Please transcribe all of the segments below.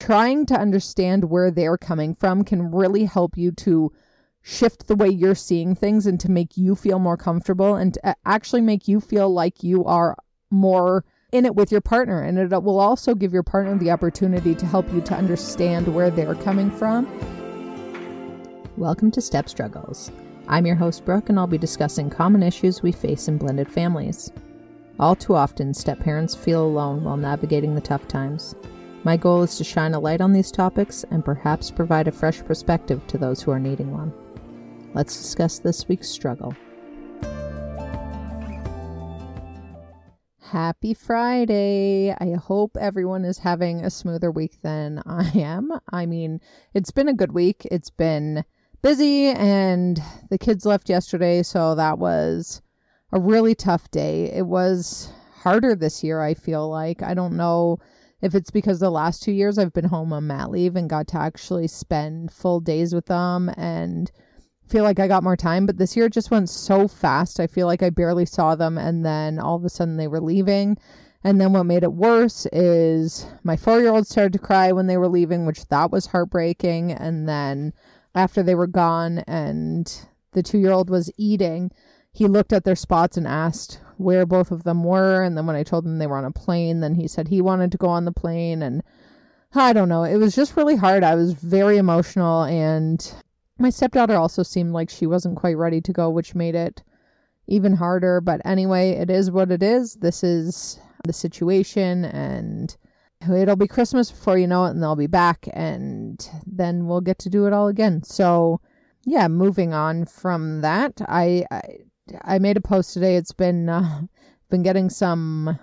trying to understand where they're coming from can really help you to shift the way you're seeing things and to make you feel more comfortable and to actually make you feel like you are more in it with your partner. And it will also give your partner the opportunity to help you to understand where they're coming from. Welcome to Step Struggles. I'm your host, Brooke, and I'll be discussing common issues we face in blended families. All too often, step parents feel alone while navigating the tough times. My goal is to shine a light on these topics and perhaps provide a fresh perspective to those who are needing one. Let's discuss this week's struggle. Happy Friday. I hope everyone is having a smoother week than I am. I mean, it's been a good week. It's been busy, and the kids left yesterday, so that was a really tough day. It was harder this year, I feel like. I don't know if it's because the last two years I've been home on mat leave and got to actually spend full days with them and feel like I got more time, but this year just went so fast. I feel like I barely saw them and then all of a sudden they were leaving. And then what made it worse is my 4-year-old started to cry when they were leaving, which that was heartbreaking, and then after they were gone and the 2-year-old was eating, he looked at their spots and asked where both of them were. And then when I told him they were on a plane, then he said he wanted to go on the plane. And I don't know. It was just really hard. I was very emotional. And my stepdaughter also seemed like she wasn't quite ready to go, which made it even harder. But anyway, it is what it is. This is the situation. And it'll be Christmas before you know it, and they'll be back. And then we'll get to do it all again. So, yeah, moving on from that, I, I I made a post today. It's been uh, been getting some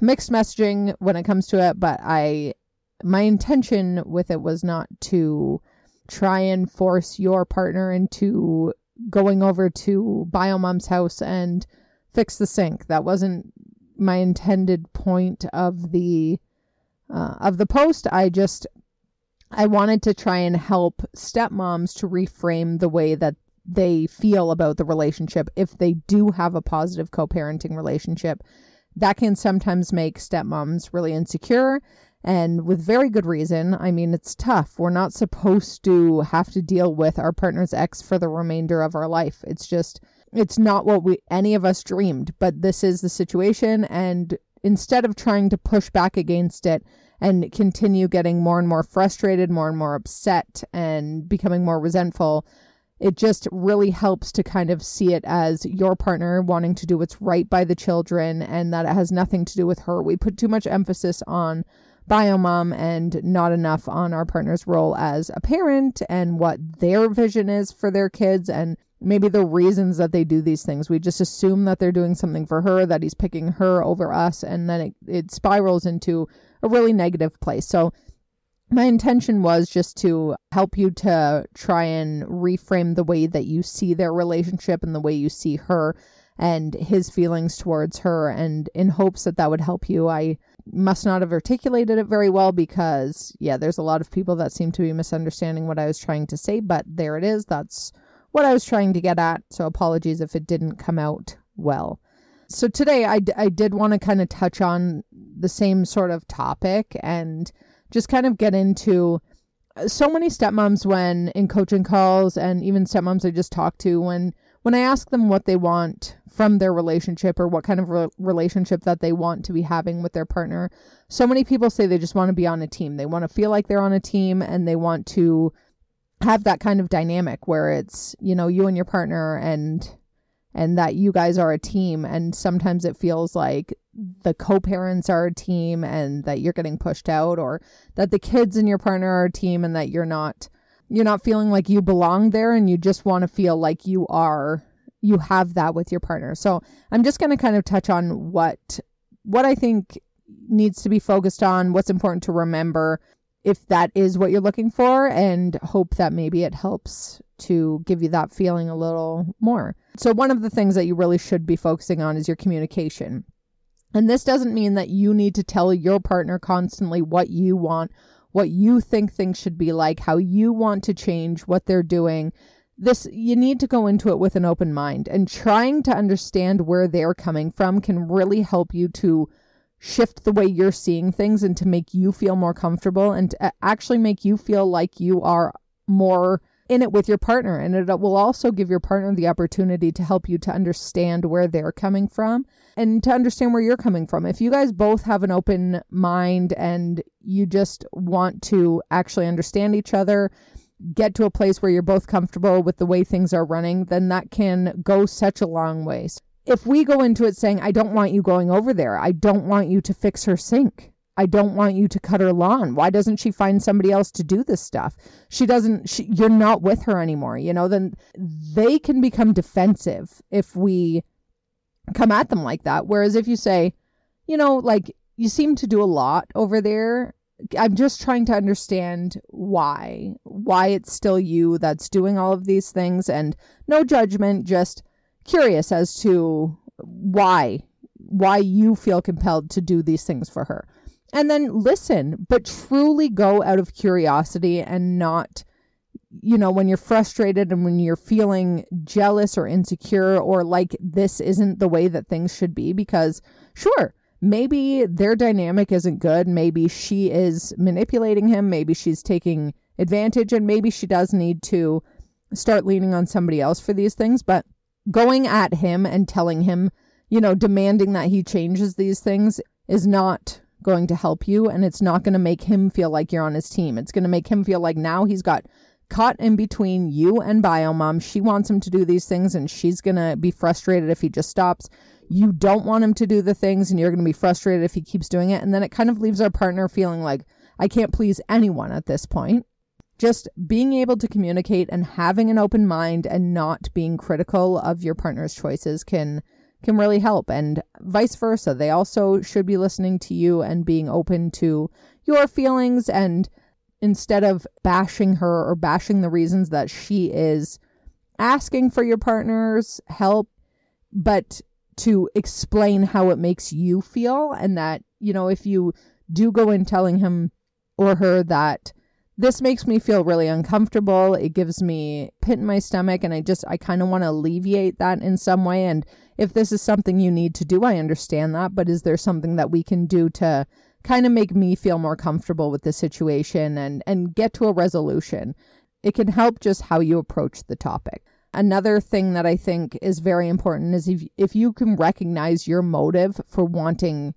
mixed messaging when it comes to it, but I my intention with it was not to try and force your partner into going over to Biomom's house and fix the sink. That wasn't my intended point of the uh, of the post. I just I wanted to try and help stepmoms to reframe the way that they feel about the relationship if they do have a positive co-parenting relationship that can sometimes make stepmoms really insecure and with very good reason. I mean, it's tough. We're not supposed to have to deal with our partner's ex for the remainder of our life. It's just, it's not what we, any of us dreamed, but this is the situation. And instead of trying to push back against it and continue getting more and more frustrated, more and more upset, and becoming more resentful, it just really helps to kind of see it as your partner wanting to do what's right by the children and that it has nothing to do with her. We put too much emphasis on biomom and not enough on our partner's role as a parent and what their vision is for their kids and maybe the reasons that they do these things. We just assume that they're doing something for her, that he's picking her over us, and then it, it spirals into a really negative place. So my intention was just to help you to try and reframe the way that you see their relationship and the way you see her and his feelings towards her and in hopes that that would help you. I must not have articulated it very well because yeah there's a lot of people that seem to be misunderstanding what i was trying to say but there it is. That's what i was trying to get at so apologies if it didn't come out well. So today i, I did want to kind of touch on the same sort of topic and just kind of get into uh, so many stepmoms when in coaching calls and even stepmoms I just talk to when when I ask them what they want from their relationship or what kind of re- relationship that they want to be having with their partner, so many people say they just want to be on a team. They want to feel like they're on a team and they want to have that kind of dynamic where it's, you know, you and your partner and and that you guys are a team and sometimes it feels like the co-parents are a team and that you're getting pushed out or that the kids and your partner are a team and that you're not you're not feeling like you belong there and you just want to feel like you are you have that with your partner. So, I'm just going to kind of touch on what what I think needs to be focused on, what's important to remember if that is what you're looking for and hope that maybe it helps to give you that feeling a little more. So, one of the things that you really should be focusing on is your communication. And this doesn't mean that you need to tell your partner constantly what you want, what you think things should be like, how you want to change what they're doing. This, you need to go into it with an open mind and trying to understand where they're coming from can really help you to shift the way you're seeing things and to make you feel more comfortable and to actually make you feel like you are more in it with your partner. And it will also give your partner the opportunity to help you to understand where they're coming from and to understand where you're coming from. If you guys both have an open mind and you just want to actually understand each other, get to a place where you're both comfortable with the way things are running, then that can go such a long ways if we go into it saying, I don't want you going over there, I don't want you to fix her sink. I don't want you to cut her lawn. Why doesn't she find somebody else to do this stuff? She doesn't, she, you're not with her anymore, you know, then they can become defensive if we come at them like that. Whereas if you say, you know, like you seem to do a lot over there, I'm just trying to understand why, why it's still you that's doing all of these things and no judgment, just curious as to why why you feel compelled to do these things for her. And then listen, but truly go out of curiosity and not you know, when you're frustrated and when you're feeling jealous or insecure or like this isn't the way that things should be because sure, maybe their dynamic isn't good, maybe she is manipulating him, maybe she's taking advantage and maybe she does need to start leaning on somebody else for these things, but going at him and telling him, you know, demanding that he changes these things is not going to help you and it's not going to make him feel like you're on his team. It's going to make him feel like now he's got caught in between you and Biomom. She wants him to do these things and she's going to be frustrated if he just stops. You don't want him to do the things and you're going to be frustrated if he keeps doing it. And then it kind of leaves our partner feeling like, I can't please anyone at this point just being able to communicate and having an open mind and not being critical of your partner's choices can can really help and vice versa. They also should be listening to you and being open to your feelings and instead of bashing her or bashing the reasons that she is asking for your partner's help but to explain how it makes you feel and that you know if you do go in telling him or her that this makes me feel really uncomfortable. It gives me pit in my stomach and I just I kind of want to alleviate that in some way and if this is something you need to do, I understand that, but is there something that we can do to kind of make me feel more comfortable with the situation and and get to a resolution? It can help just how you approach the topic. Another thing that I think is very important is if if you can recognize your motive for wanting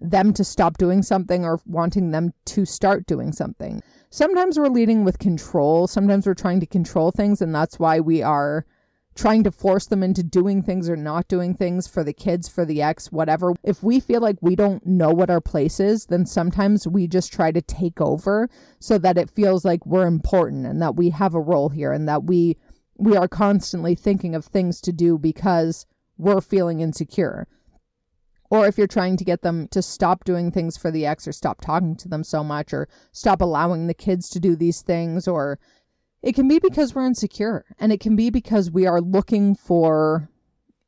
them to stop doing something or wanting them to start doing something sometimes we're leading with control. Sometimes we're trying to control things, and that's why we are trying to force them into doing things or not doing things for the kids, for the ex, whatever. If we feel like we don't know what our place is, then sometimes we just try to take over so that it feels like we're important and that we have a role here and that we we are constantly thinking of things to do because we're feeling insecure or if you're trying to get them to stop doing things for the ex or stop talking to them so much or stop allowing the kids to do these things or it can be because we're insecure and it can be because we are looking for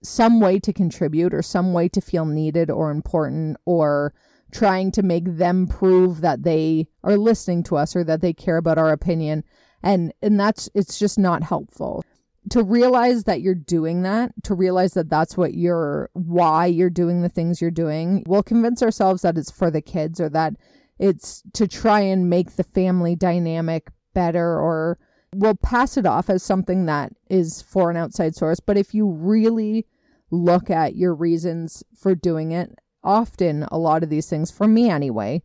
some way to contribute or some way to feel needed or important or trying to make them prove that they are listening to us or that they care about our opinion. And and that's it's just not helpful to realize that you're doing that, to realize that that's what you're, why you're doing the things you're doing, we'll convince ourselves that it's for the kids or that it's to try and make the family dynamic better or we'll pass it off as something that is for an outside source. But if you really look at your reasons for doing it, often a lot of these things, for me anyway,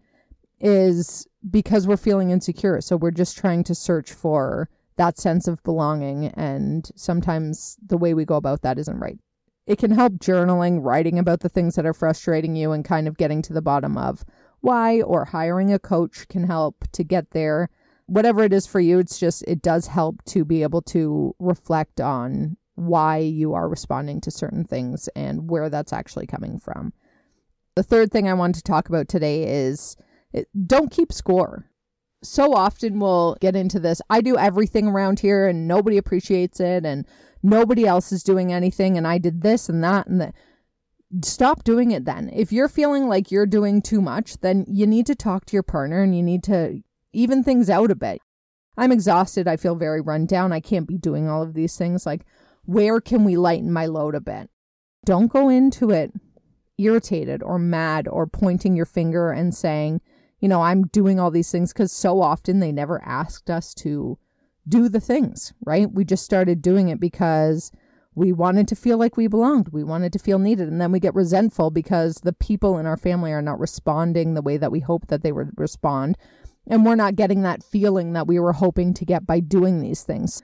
is because we're feeling insecure. So we're just trying to search for that sense of belonging. And sometimes the way we go about that isn't right. It can help journaling, writing about the things that are frustrating you, and kind of getting to the bottom of why, or hiring a coach can help to get there. Whatever it is for you, it's just, it does help to be able to reflect on why you are responding to certain things and where that's actually coming from. The third thing I want to talk about today is don't keep score so often we'll get into this. I do everything around here and nobody appreciates it and nobody else is doing anything and I did this and that and that. Stop doing it then. If you're feeling like you're doing too much, then you need to talk to your partner and you need to even things out a bit. I'm exhausted. I feel very run down. I can't be doing all of these things. Like, where can we lighten my load a bit? Don't go into it irritated or mad or pointing your finger and saying, you know, I'm doing all these things because so often they never asked us to do the things, right? We just started doing it because we wanted to feel like we belonged. We wanted to feel needed. And then we get resentful because the people in our family are not responding the way that we hoped that they would respond. And we're not getting that feeling that we were hoping to get by doing these things.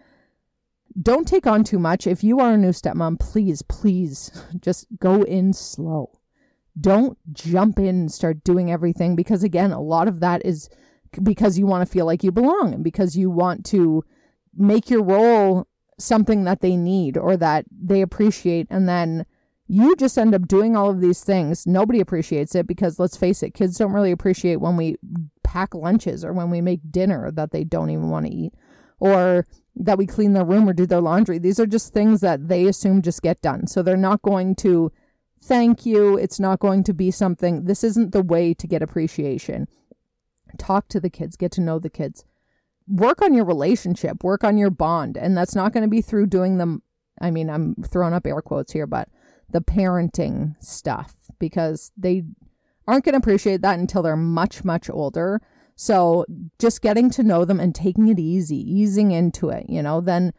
Don't take on too much. If you are a new stepmom, please, please just go in slow. Don't jump in and start doing everything because, again, a lot of that is because you want to feel like you belong and because you want to make your role something that they need or that they appreciate. And then you just end up doing all of these things. Nobody appreciates it because let's face it, kids don't really appreciate when we pack lunches or when we make dinner that they don't even want to eat or that we clean their room or do their laundry. These are just things that they assume just get done. So they're not going to thank you. It's not going to be something, this isn't the way to get appreciation. Talk to the kids, get to know the kids. Work on your relationship, work on your bond. And that's not going to be through doing them. I mean, I'm throwing up air quotes here, but the parenting stuff because they aren't going to appreciate that until they're much, much older. So just getting to know them and taking it easy, easing into it, you know, then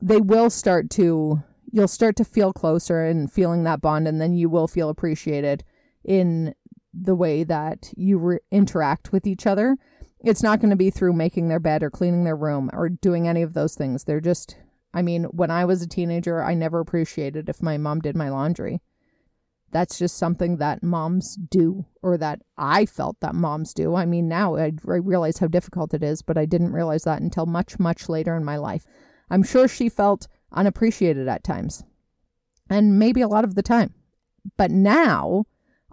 they will start to, you'll start to feel closer and feeling that bond. And then you will feel appreciated in the way that you re- interact with each other. It's not going to be through making their bed or cleaning their room or doing any of those things. They're just, I mean, when I was a teenager, I never appreciated if my mom did my laundry that's just something that moms do or that I felt that moms do. I mean, now I, I, realize how difficult it is, but I didn't realize that until much, much later in my life. I'm sure she felt unappreciated at times and maybe a lot of the time. But now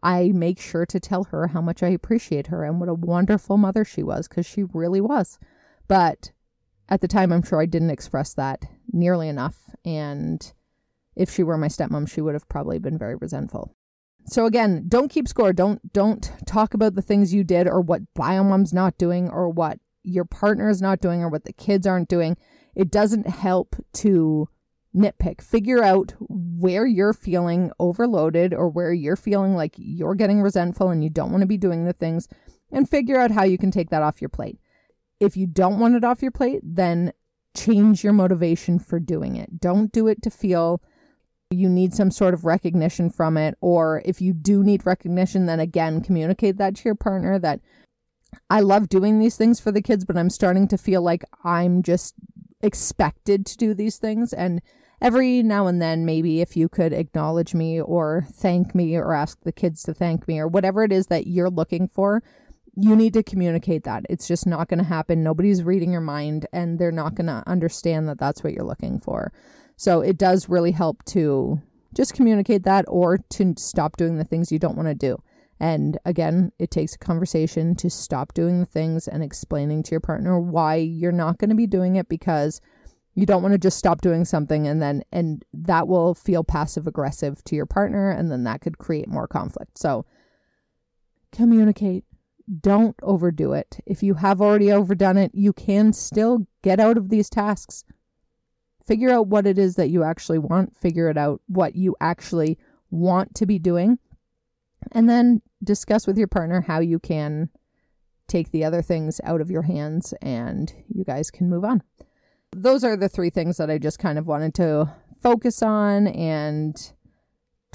I make sure to tell her how much I appreciate her and what a wonderful mother she was because she really was. But at the time, I'm sure I didn't express that nearly enough. And if she were my stepmom, she would have probably been very resentful. So again, don't keep score. Don't don't talk about the things you did or what biomom's not doing or what your partner is not doing or what the kids aren't doing. It doesn't help to nitpick. Figure out where you're feeling overloaded or where you're feeling like you're getting resentful and you don't want to be doing the things and figure out how you can take that off your plate. If you don't want it off your plate, then change your motivation for doing it. Don't do it to feel you need some sort of recognition from it, or if you do need recognition, then again, communicate that to your partner that I love doing these things for the kids, but I'm starting to feel like I'm just expected to do these things. And every now and then, maybe if you could acknowledge me or thank me or ask the kids to thank me or whatever it is that you're looking for, you need to communicate that. It's just not going to happen. Nobody's reading your mind and they're not going to understand that that's what you're looking for. So it does really help to just communicate that or to stop doing the things you don't want to do. And again, it takes a conversation to stop doing the things and explaining to your partner why you're not going to be doing it because you don't want to just stop doing something and then and that will feel passive aggressive to your partner and then that could create more conflict. So communicate. Don't overdo it. If you have already overdone it, you can still get out of these tasks figure out what it is that you actually want, figure it out what you actually want to be doing, and then discuss with your partner how you can take the other things out of your hands and you guys can move on. Those are the three things that I just kind of wanted to focus on and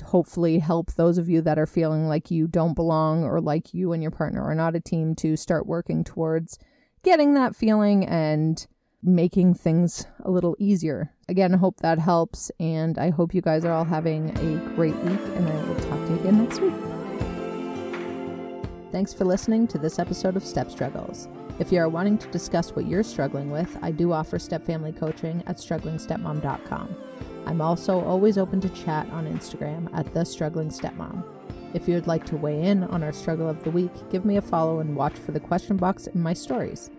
hopefully help those of you that are feeling like you don't belong or like you and your partner are not a team to start working towards getting that feeling and making things a little easier. Again, I hope that helps, and I hope you guys are all having a great week, and I will talk to you again next week. Thanks for listening to this episode of Step Struggles. If you are wanting to discuss what you're struggling with, I do offer step family coaching at strugglingstepmom.com. I'm also always open to chat on Instagram at the struggling stepmom. If you would like to weigh in on our struggle of the week, give me a follow and watch for the question box in my stories.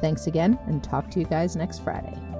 Thanks again, and talk to you guys next Friday.